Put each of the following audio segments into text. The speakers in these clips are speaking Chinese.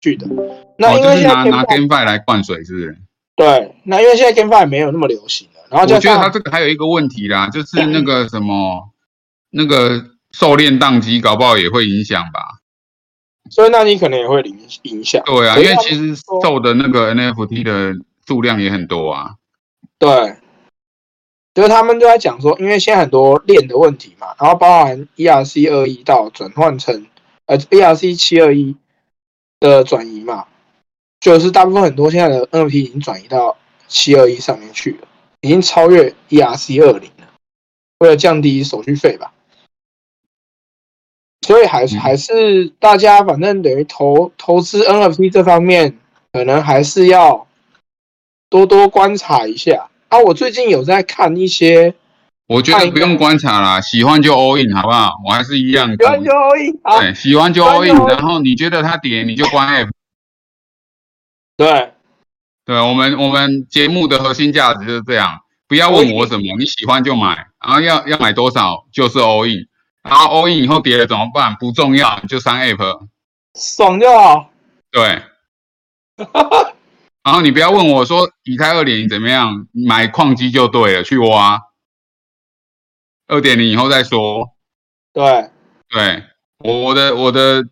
去的。那因为现在拿拿 GameFi 来灌水，是不是？对，那因为现在 GameFi 没有那么流行了，然后我觉得它这个还有一个问题啦，就是那个什么那个狩猎宕机，搞不好也会影响吧。所以那你可能也会影影响。对啊，因为其实受的那个 NFT 的数量也很多啊。对，就是他们都在讲说，因为现在很多链的问题嘛，然后包含 ERC 二一到转换成呃 ERC 七二一的转移嘛，就是大部分很多现在的 NFT 已经转移到七二一上面去了，已经超越 ERC 二零了，为了降低手续费吧。所以还是还是大家反正等于投投资 NFT 这方面，可能还是要多多观察一下啊。我最近有在看一些，我觉得不用观察啦，喜欢就 all in 好不好？我还是一样，喜欢就 all in，对，喜欢就 all in。然后你觉得它跌，你就关 app。对，对，我们我们节目的核心价值就是这样，不要问我什么，你喜欢就买，然后要要买多少就是 all in。然后 all in 以后跌了怎么办？不重要，就删 app，爽就好。对，然后你不要问我说以太二点零怎么样，买矿机就对了，去挖。二点零以后再说。对，对我我的我的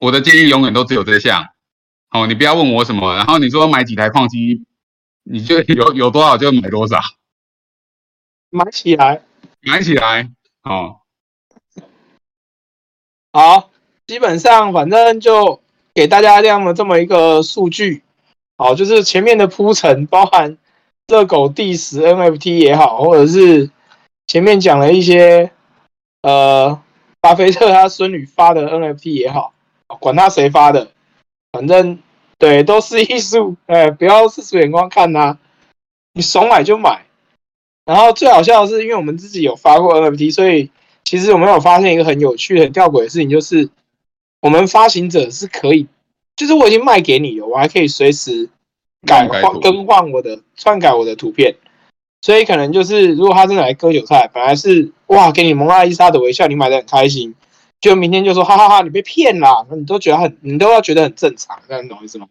我的建议永远都只有这项。哦，你不要问我什么，然后你说买几台矿机，你就有有多少就买多少，买起来，买起来，哦。好，基本上反正就给大家这样的这么一个数据，好，就是前面的铺陈，包含热狗第十 NFT 也好，或者是前面讲了一些呃巴菲特他孙女发的 NFT 也好，管他谁发的，反正对都是艺术，哎，不要世俗眼光看呐，你爽买就买。然后最好笑的是，因为我们自己有发过 NFT，所以。其实我们有发现一个很有趣、很吊诡的事情，就是我们发行者是可以，就是我已经卖给你了，我还可以随时改换、更换我的篡改我的图片。所以可能就是，如果他真的来割韭菜，本来是哇给你蒙娜丽莎的微笑，你买的很开心，就明天就说哈哈哈，你被骗了，那你都觉得很，你都要觉得很正常，这样懂意思吗？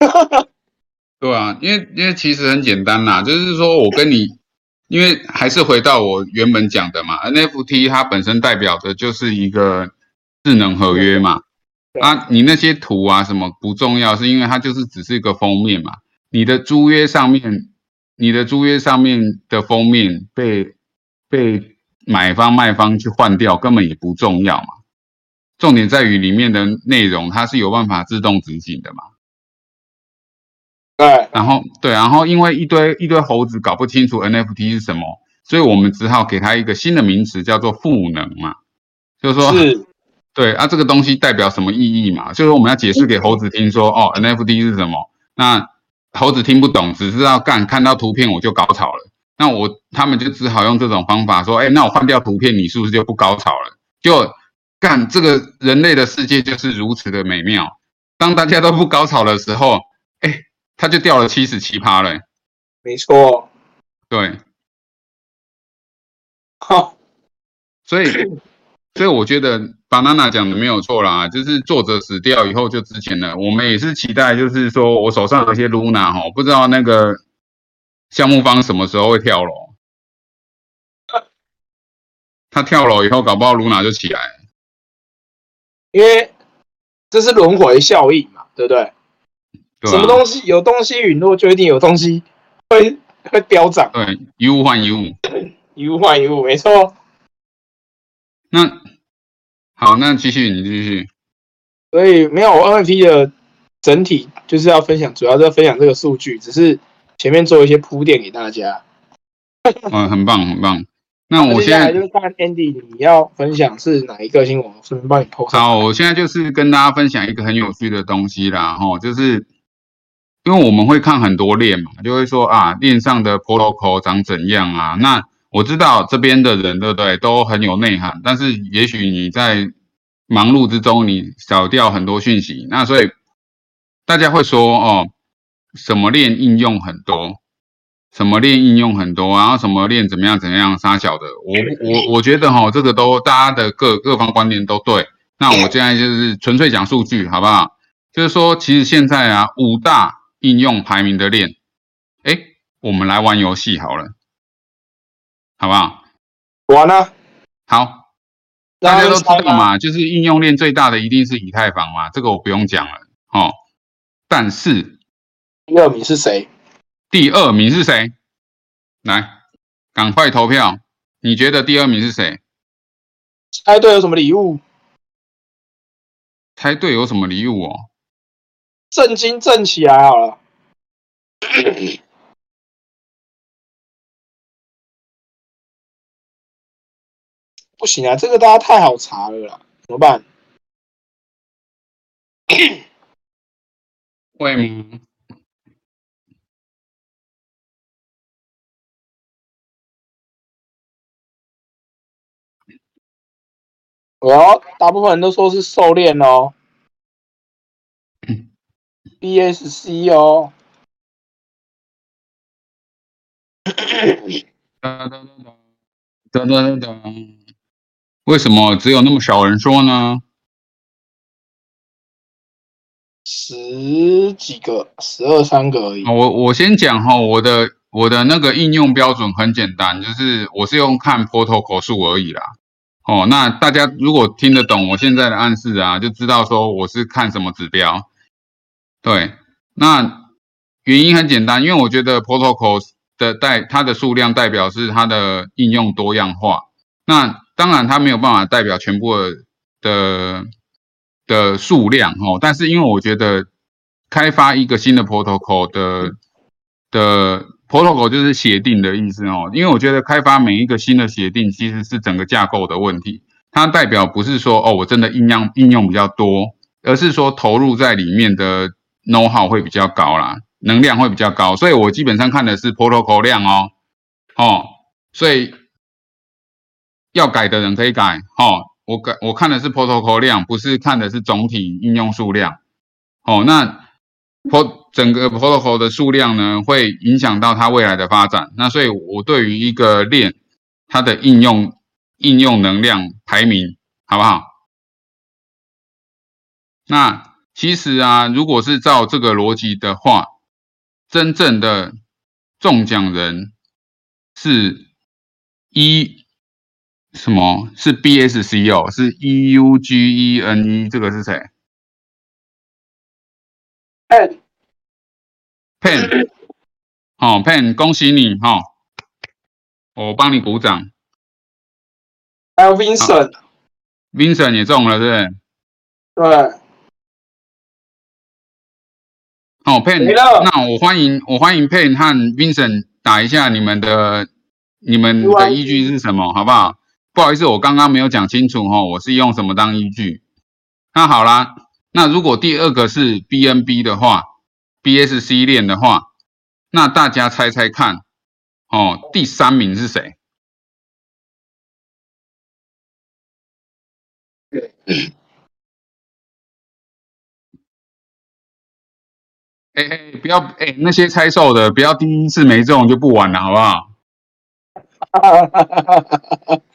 对啊，因为因为其实很简单啦，就是说我跟你。因为还是回到我原本讲的嘛，NFT 它本身代表的就是一个智能合约嘛。啊，你那些图啊什么不重要，是因为它就是只是一个封面嘛。你的租约上面，你的租约上面的封面被被买方卖方去换掉，根本也不重要嘛。重点在于里面的内容，它是有办法自动执行的嘛。对，然后对，然后因为一堆一堆猴子搞不清楚 NFT 是什么，所以我们只好给它一个新的名词，叫做赋能嘛。就是说，是，对啊，这个东西代表什么意义嘛？就是我们要解释给猴子听，说哦，NFT 是什么？那猴子听不懂，只知道干，看到图片我就高潮了。那我他们就只好用这种方法说，哎，那我换掉图片，你是不是就不高潮了？就干，这个人类的世界就是如此的美妙。当大家都不高潮的时候，哎。它就掉了七十七趴了，没错，对，好，所以，所以我觉得 banana 讲的没有错啦，就是作者死掉以后就值钱了。我们也是期待，就是说我手上有些 Luna 哈，不知道那个项目方什么时候会跳楼，他跳楼以后，搞不好 Luna 就起来，因为这是轮回效应嘛，对不对？什么东西有东西陨落，就一定有东西会会飙涨。对，一物换一物，一物换一物，没错。那好，那继续，你继续。所以没有 NFT 的整体就是要分享，主要是要分享这个数据，只是前面做一些铺垫给大家。嗯，很棒，很棒。那我现在就是看 Andy，你要分享是哪一个新闻，顺便帮你 post。好，我现在就是跟大家分享一个很有趣的东西啦，吼，就是。因为我们会看很多链嘛，就会说啊，链上的 protocol 长怎样啊？那我知道这边的人对不对，都很有内涵，但是也许你在忙碌之中，你少掉很多讯息。那所以大家会说哦，什么链应用很多，什么链应用很多，然后什么链怎么样怎么样，杀小的。我我我觉得哈，这个都大家的各各方观点都对。那我现在就是纯粹讲数据，好不好？就是说，其实现在啊，五大应用排名的链，哎，我们来玩游戏好了，好不好？玩啊！好，大家都知道嘛，就是应用链最大的一定是以太坊嘛，这个我不用讲了哦。但是第二名是谁？第二名是谁？来，赶快投票！你觉得第二名是谁？猜对有什么礼物？猜对有什么礼物哦？震惊震起来好了！不行啊，这个大家太好查了啦，怎么办？会吗？哦，大部分人都说是狩猎哦，BSC 哦。噔噔噔噔噔噔，为什么只有那么少人说呢？十几个，十二三个而已。我我先讲哈，我的我的那个应用标准很简单，就是我是用看 protocol 数而已啦。哦，那大家如果听得懂我现在的暗示啊，就知道说我是看什么指标。对，那原因很简单，因为我觉得 protocol 的代它的数量代表是它的应用多样化。那当然它没有办法代表全部的的数量哦，但是因为我觉得开发一个新的 protocol 的的。protocol 就是协定的意思哦，因为我觉得开发每一个新的协定其实是整个架构的问题，它代表不是说哦我真的应用应用比较多，而是说投入在里面的 know how 会比较高啦，能量会比较高，所以我基本上看的是 protocol 量哦，哦，所以要改的人可以改，哦，我改我看的是 protocol 量，不是看的是总体应用数量，哦，那。pro 整个 protocol 的数量呢，会影响到它未来的发展。那所以，我对于一个链它的应用应用能量排名，好不好？那其实啊，如果是照这个逻辑的话，真正的中奖人是一什么？是 BSC 哦，是 EUGENE，这个是谁？pen pen，好 pen，恭喜你哈，我帮你鼓掌。还有 Vincent，Vincent 也中了，对不对？对。好 pen，那我欢迎我欢迎 pen 和 Vincent 打一下你们的你们的依据是什么，好不好？不好意思，我刚刚没有讲清楚哈，我是用什么当依据？那好啦。那如果第二个是 BNB 的话，BSC 链的话，那大家猜猜看，哦，第三名是谁？哎哎，不要哎，那些猜售的，不要第一次没中就不玩了，好不好？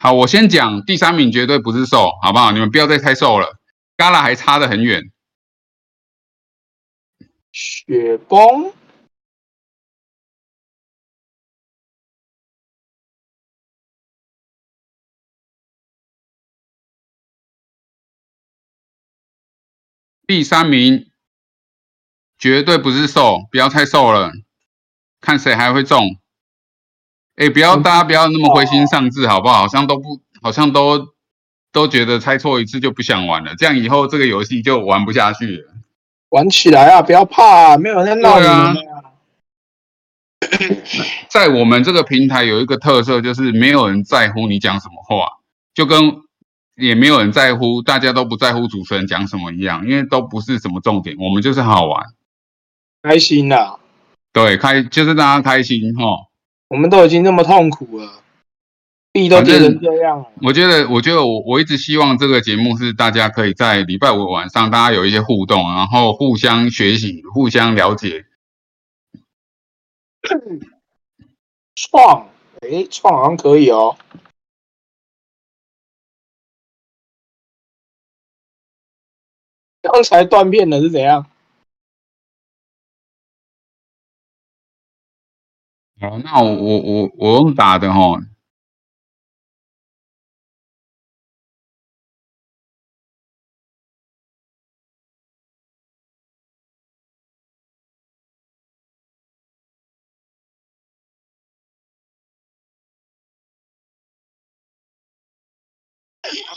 好，我先讲第三名绝对不是瘦，好不好？你们不要再猜瘦了，Gala 还差得很远。雪崩，第三名绝对不是瘦，不要太瘦了，看谁还会中。哎，不要，大家不要那么灰心丧志，好不好？好像都不，好像都都觉得猜错一次就不想玩了，这样以后这个游戏就玩不下去了。玩起来啊，不要怕，啊没有人在闹你啊。在我们这个平台有一个特色，就是没有人在乎你讲什么话，就跟也没有人在乎，大家都不在乎主持人讲什么一样，因为都不是什么重点，我们就是好玩，开心呐。对，开就是大家开心哈。我们都已经那么痛苦了，币都跌成这样了。我觉得，我觉得我我一直希望这个节目是大家可以在礼拜五晚上，大家有一些互动，然后互相学习、互相了解。创，哎，创好像可以哦。刚才断片了是怎样？好，那我我我我用打的哈。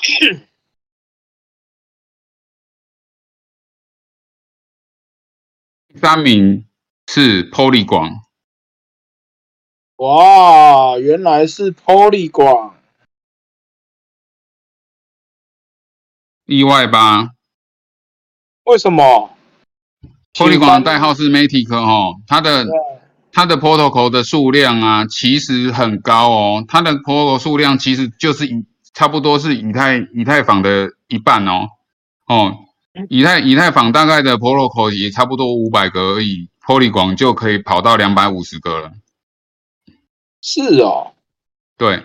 第 三名是 Poly 广，哇，原来是 Poly 广，意外吧为什么？？Poly 广的代号是 Matic 哦，它的它的 protocol 的数量啊，其实很高哦，它的 protocol 数量其实就是以差不多是以太以太坊的一半哦，哦，以太以太坊大概的 protocol 也差不多五百个而已，Poly 广就可以跑到两百五十个了。是哦，对，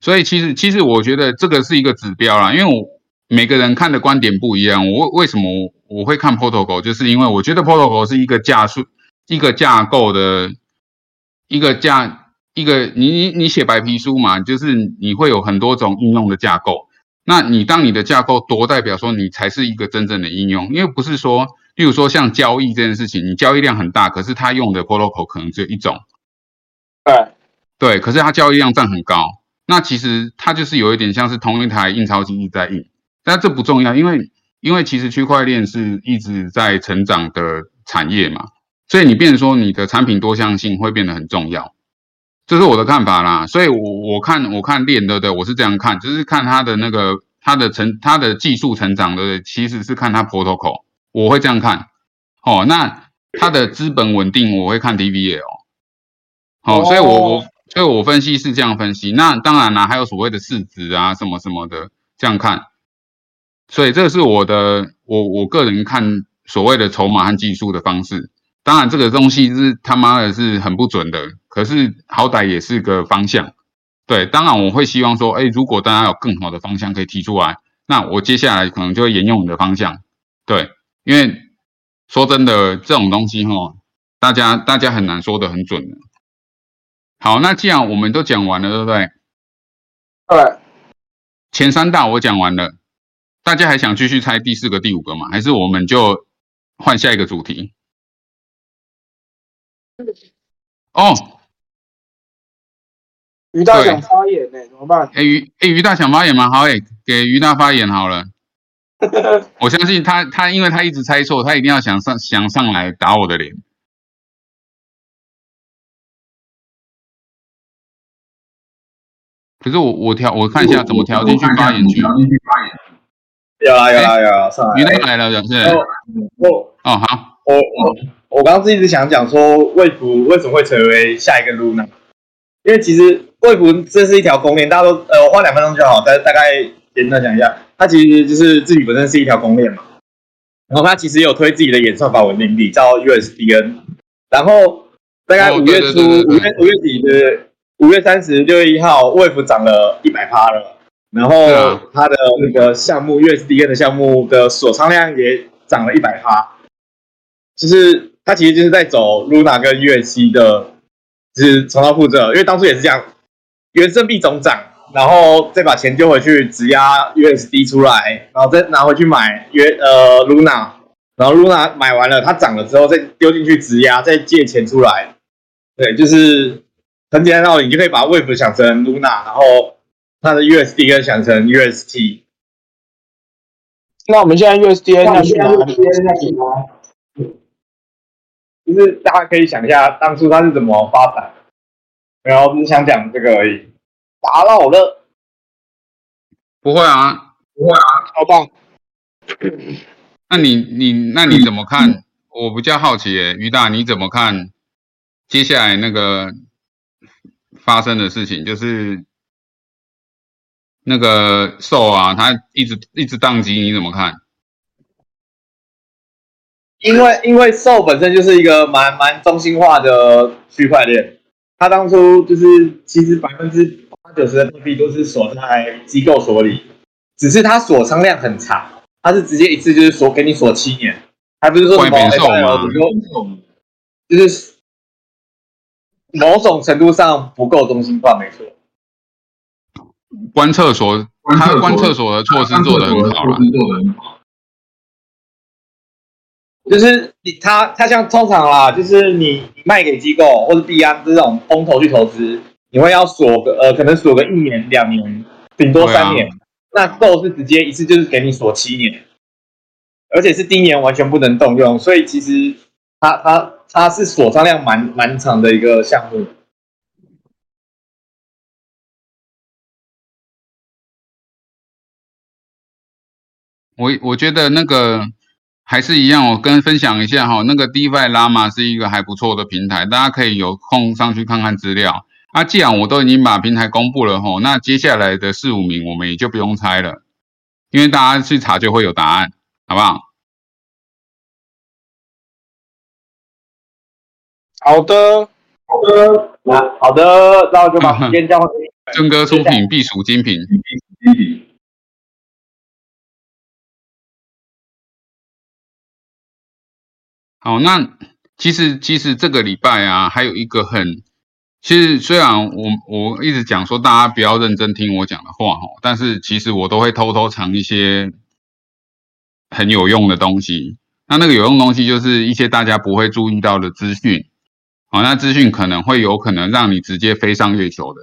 所以其实其实我觉得这个是一个指标啦，因为我每个人看的观点不一样。我为什么我会看 protocol，就是因为我觉得 protocol 是一个架数、一个架构的一个架一个你你你写白皮书嘛，就是你会有很多种应用的架构。那你当你的架构多，代表说你才是一个真正的应用，因为不是说，例如说像交易这件事情，你交易量很大，可是它用的 protocol 可能只有一种。对，对，可是它交易量占很高，那其实它就是有一点像是同一台印钞机一直在印，但这不重要，因为因为其实区块链是一直在成长的产业嘛，所以你变说你的产品多项性会变得很重要，这是我的看法啦。所以我我看我看链对不对？我是这样看，就是看它的那个它的成它的技术成长的，其实是看它 protocol，我会这样看。哦，那它的资本稳定，我会看 DVL。好，所以我我所以我分析是这样分析。那当然啦，还有所谓的市值啊，什么什么的，这样看。所以这是我的我我个人看所谓的筹码和技术的方式。当然，这个东西是他妈的是很不准的，可是好歹也是个方向。对，当然我会希望说，哎，如果大家有更好的方向可以提出来，那我接下来可能就会沿用你的方向。对，因为说真的，这种东西哈，大家大家很难说的很准的。好，那既然我们都讲完了，对不对？对，前三大我讲完了，大家还想继续猜第四个、第五个吗？还是我们就换下一个主题？哦，于大想发言呢、怎么办？哎于哎于大想发言吗？好哎，给于大发言好了。我相信他他因为他一直猜错，他一定要想上想上来打我的脸。可是我我调我看一下怎么调进去发言区。有啊有啊有啊，上来于了。大来了，是不是？哦我哦好，我我我刚刚是一直想讲说，魏福为什么会成为下一个 Luna？因为其实魏福这是一条公链，大家都呃，我花两分钟就好，大大概简单讲一下，它其实就是自己本身是一条公链嘛，然后它其实也有推自己的演算法稳定币叫 USDN，然后大概哦五月初、五月五月底的五月三十六月一号，魏福涨了一百趴了。然后它的那个项目 USDN 的项目的锁仓量也涨了一百趴，就是它其实就是在走 Luna 跟 USC 的，就是重蹈覆辙，因为当初也是这样，原生币总涨，然后再把钱丢回去质押 USD 出来，然后再拿回去买约呃 Luna，然后 Luna 买完了它涨了之后再丢进去质押，再借钱出来，对，就是很简单的道理，你就可以把 Wave 想成 Luna，然后它的 USD 跟想成 UST。那我们现在 USDN 要去哪里？就是大家可以想一下当初它是怎么发展的，然后只是想讲这个而已。打扰了，不会啊。不会啊，超棒！那你你那你怎么看？我比较好奇耶，于大你怎么看接下来那个发生的事情？就是那个兽啊，他一直一直宕机，你怎么看？因为因为 Sol 本身就是一个蛮蛮中心化的区块链，它当初就是其实百分之八九十的币都是锁在机构所里，只是它锁仓量很长，它是直接一次就是锁给你锁七年，还不是说什么外边售哎吗就是某种程度上不够中心化，没错。关厕所，他关厕所的措施做的很好了。就是你他他像通常啦，就是你你卖给机构或者币安这种风投去投资，你会要锁个呃可能锁个一年两年，顶多三年。那够是直接一次就是给你锁七年，而且是第一年完全不能动用，所以其实它它它是锁仓量蛮蛮长的一个项目。我我觉得那个还是一样，我跟分享一下哈，那个 DeFi Llama 是一个还不错的平台，大家可以有空上去看看资料。啊，既然我都已经把平台公布了吼，那接下来的四五名我们也就不用猜了，因为大家去查就会有答案，好不好？好的，好的，那好的，那我就把时间交给你们。正哥出品必属精品。好，那其实其实这个礼拜啊，还有一个很，其实虽然我我一直讲说大家不要认真听我讲的话哈，但是其实我都会偷偷藏一些很有用的东西。那那个有用东西就是一些大家不会注意到的资讯，好，那资讯可能会有可能让你直接飞上月球的。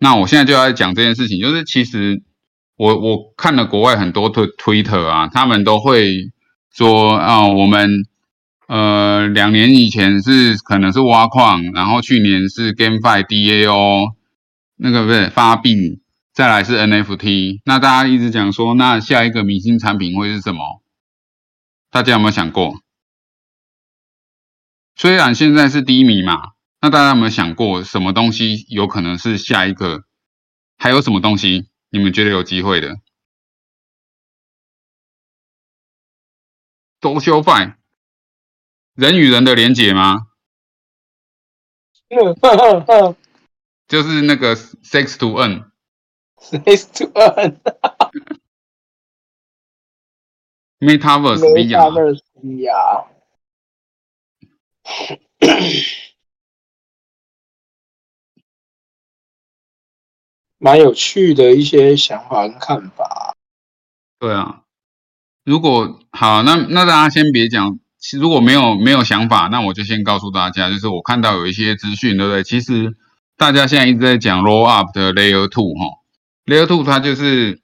那我现在就要讲这件事情，就是其实我我看了国外很多推推特啊，他们都会。说啊，我们呃两年以前是可能是挖矿，然后去年是 GameFi DAO 那个不是发币，再来是 NFT。那大家一直讲说，那下一个明星产品会是什么？大家有没有想过？虽然现在是低迷嘛，那大家有没有想过什么东西有可能是下一个？还有什么东西你们觉得有机会的？多修范，人与人的连结吗？就是那个 sex to n。Six to N Metaverse VR，蛮有趣的一些想法跟看法。对啊。如果好，那那大家先别讲，如果没有没有想法，那我就先告诉大家，就是我看到有一些资讯，对不对？其实大家现在一直在讲 roll up 的 layer two 哈，layer two 它就是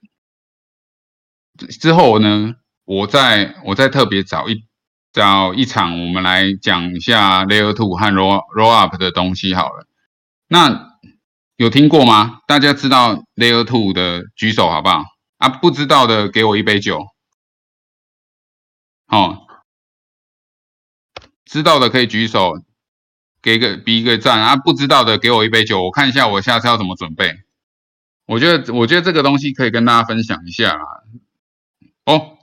之后呢，我再我再特别找一找一场，我们来讲一下 layer two 和 roll roll up 的东西好了。那有听过吗？大家知道 layer two 的举手好不好？啊，不知道的给我一杯酒。哦，知道的可以举手，给个比一个赞啊！不知道的给我一杯酒，我看一下我下次要怎么准备。我觉得，我觉得这个东西可以跟大家分享一下啦。哦，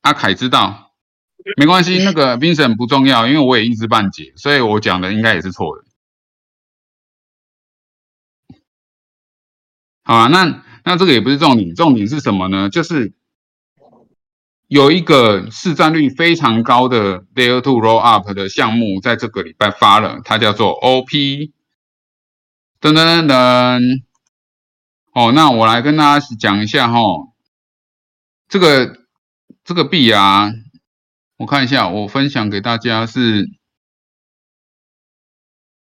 阿凯知道，没关系，那个 Vincent 不重要，因为我也一知半解，所以我讲的应该也是错的。好啊，那那这个也不是重点，重点是什么呢？就是。有一个市占率非常高的 Layer Two Roll Up 的项目，在这个礼拜发了，它叫做 OP。噔噔噔噔，哦，那我来跟大家讲一下哈，这个这个币啊，我看一下，我分享给大家是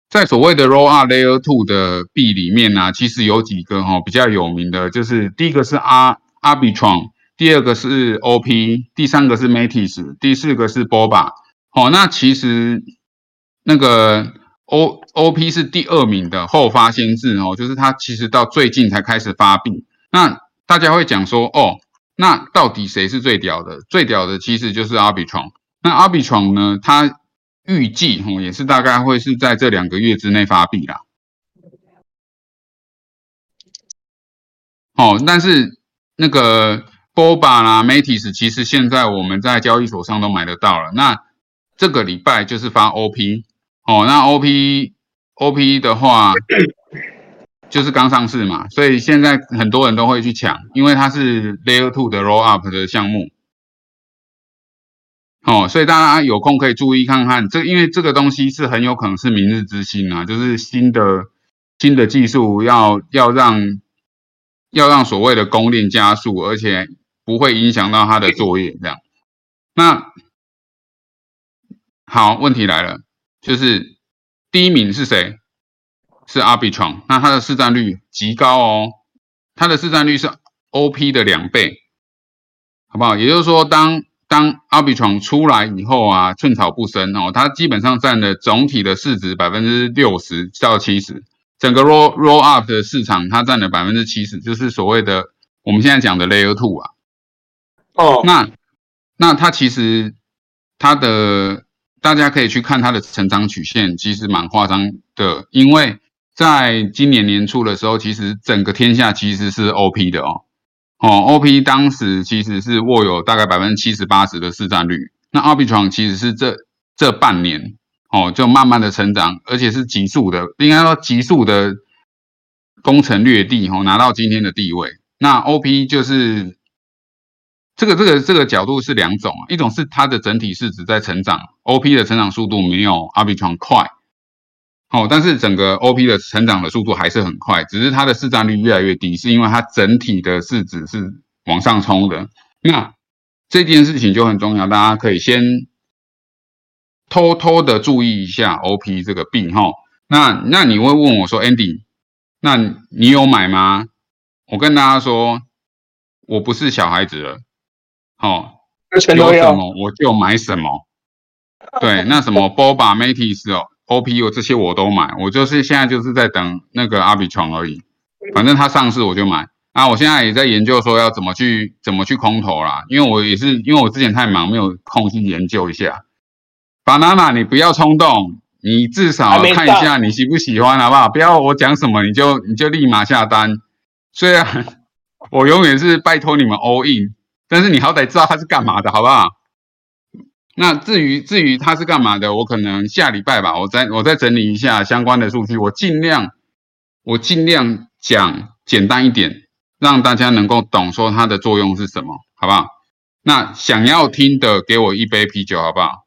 在所谓的 Roll Up Layer Two 的币里面呢、其实有几个哈比较有名的，就是第一个是 R Arbitron。第二个是 OP，第三个是 Matis，第四个是 Boba。好，那其实那个 O OP 是第二名的后发先至哦，就是它其实到最近才开始发币。那大家会讲说，哦，那到底谁是最屌的？最屌的其实就是 Arbitron。那 Arbitron 呢，它预计哦也是大概会是在这两个月之内发币啦。哦，但是那个。Boba 啦，Matis 其实现在我们在交易所上都买得到了。那这个礼拜就是发 OP 哦，那 OP OP 的话，就是刚上市嘛，所以现在很多人都会去抢，因为它是 Layer Two 的 Roll Up 的项目。哦，所以大家有空可以注意看看，这因为这个东西是很有可能是明日之星啊，就是新的新的技术要要让要让所谓的供链加速，而且不会影响到它的作业这样。那好，问题来了，就是第一名是谁？是 Arbitron，那它的市占率极高哦，它的市占率是 OP 的两倍，好不好？也就是说，当当 Arbitron 出来以后啊，寸草不生哦，它基本上占了总体的市值百分之六十到七十，整个 Roll Roll Up 的市场它占了百分之七十，就是所谓的我们现在讲的 Layer Two 啊。哦，那那它其实它的大家可以去看它的成长曲线，其实蛮夸张的，因为在今年年初的时候，其实整个天下其实是 OP 的哦，哦，OP 当时其实是握有大概百分之七十八十的市占率，那 Arbitrum 其实是这这半年哦就慢慢的成长，而且是急速的，应该说急速的攻城略地哦，拿到今天的地位。那 OP 就是这个这个这个角度是两种，一种是它的整体市值在成长，OP 的成长速度没有 Arbitrum 快。哦，但是整个 OP 的成长的速度还是很快，只是它的市占率越来越低，是因为它整体的市值是往上冲的。那这件事情就很重要，大家可以先偷偷的注意一下 OP 这个病哈。那那你会问我说，Andy，那你有买吗？我跟大家说，我不是小孩子了，哦，有什么我就买什么。对，那什么 Boba Matis 哦。OP 我这些我都买，我就是现在就是在等那个阿比床而已，反正它上市我就买。啊，我现在也在研究说要怎么去怎么去空投啦，因为我也是因为我之前太忙没有空去研究一下。Banana，你不要冲动，你至少看一下你喜不喜欢好不好？不要我讲什么你就你就立马下单。虽然 我永远是拜托你们 all in，但是你好歹知道它是干嘛的好不好？那至于至于它是干嘛的，我可能下礼拜吧，我再我再整理一下相关的数据，我尽量我尽量讲简单一点，让大家能够懂说它的作用是什么，好不好？那想要听的，给我一杯啤酒，好不好？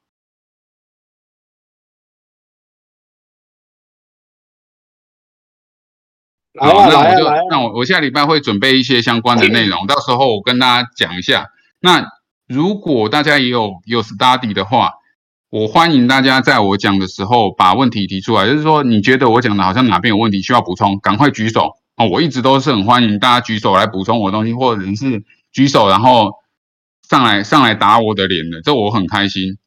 好，那我就那我我下礼拜会准备一些相关的内容，到时候我跟大家讲一下。那。如果大家也有有 study 的话，我欢迎大家在我讲的时候把问题提出来。就是说，你觉得我讲的好像哪边有问题需要补充，赶快举手哦！我一直都是很欢迎大家举手来补充我的东西，或者是举手然后上来上来打我的脸的，这我很开心。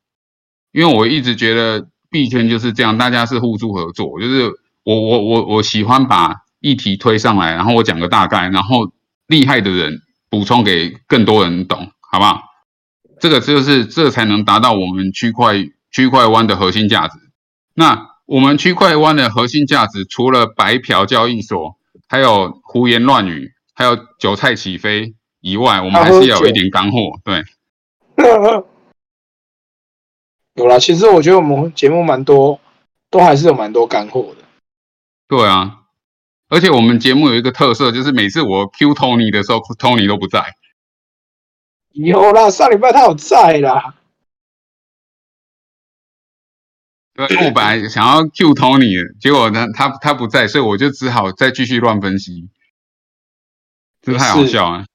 因为我一直觉得币圈就是这样，大家是互助合作。就是我我我我喜欢把议题推上来，然后我讲个大概，然后厉害的人补充给更多人懂，好不好？这个就是这才能达到我们区块区块湾的核心价值。那我们区块湾的核心价值，除了白嫖交易所，还有胡言乱语，还有韭菜起飞以外，我们还是要有一点干货。对，有啦。其实我觉得我们节目蛮多，都还是有蛮多干货的。对啊，而且我们节目有一个特色，就是每次我 Q Tony 的时候，Tony 都不在。有啦，上礼拜他有在啦。对，我本来想要 Q Tony，结果呢，他他不在，所以我就只好再继续乱分析。这太好笑了。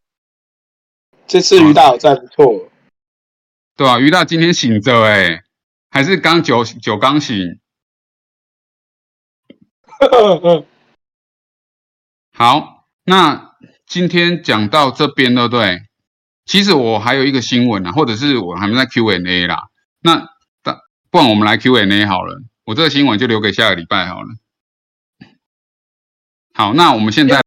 这次于大有在不错。对啊，于大今天醒着哎，还是刚酒酒刚醒。好，那今天讲到这边，对不对？其实我还有一个新闻啊，或者是我还没在 Q&A 啦。那不然我们来 Q&A 好了，我这个新闻就留给下个礼拜好了。好，那我们现在。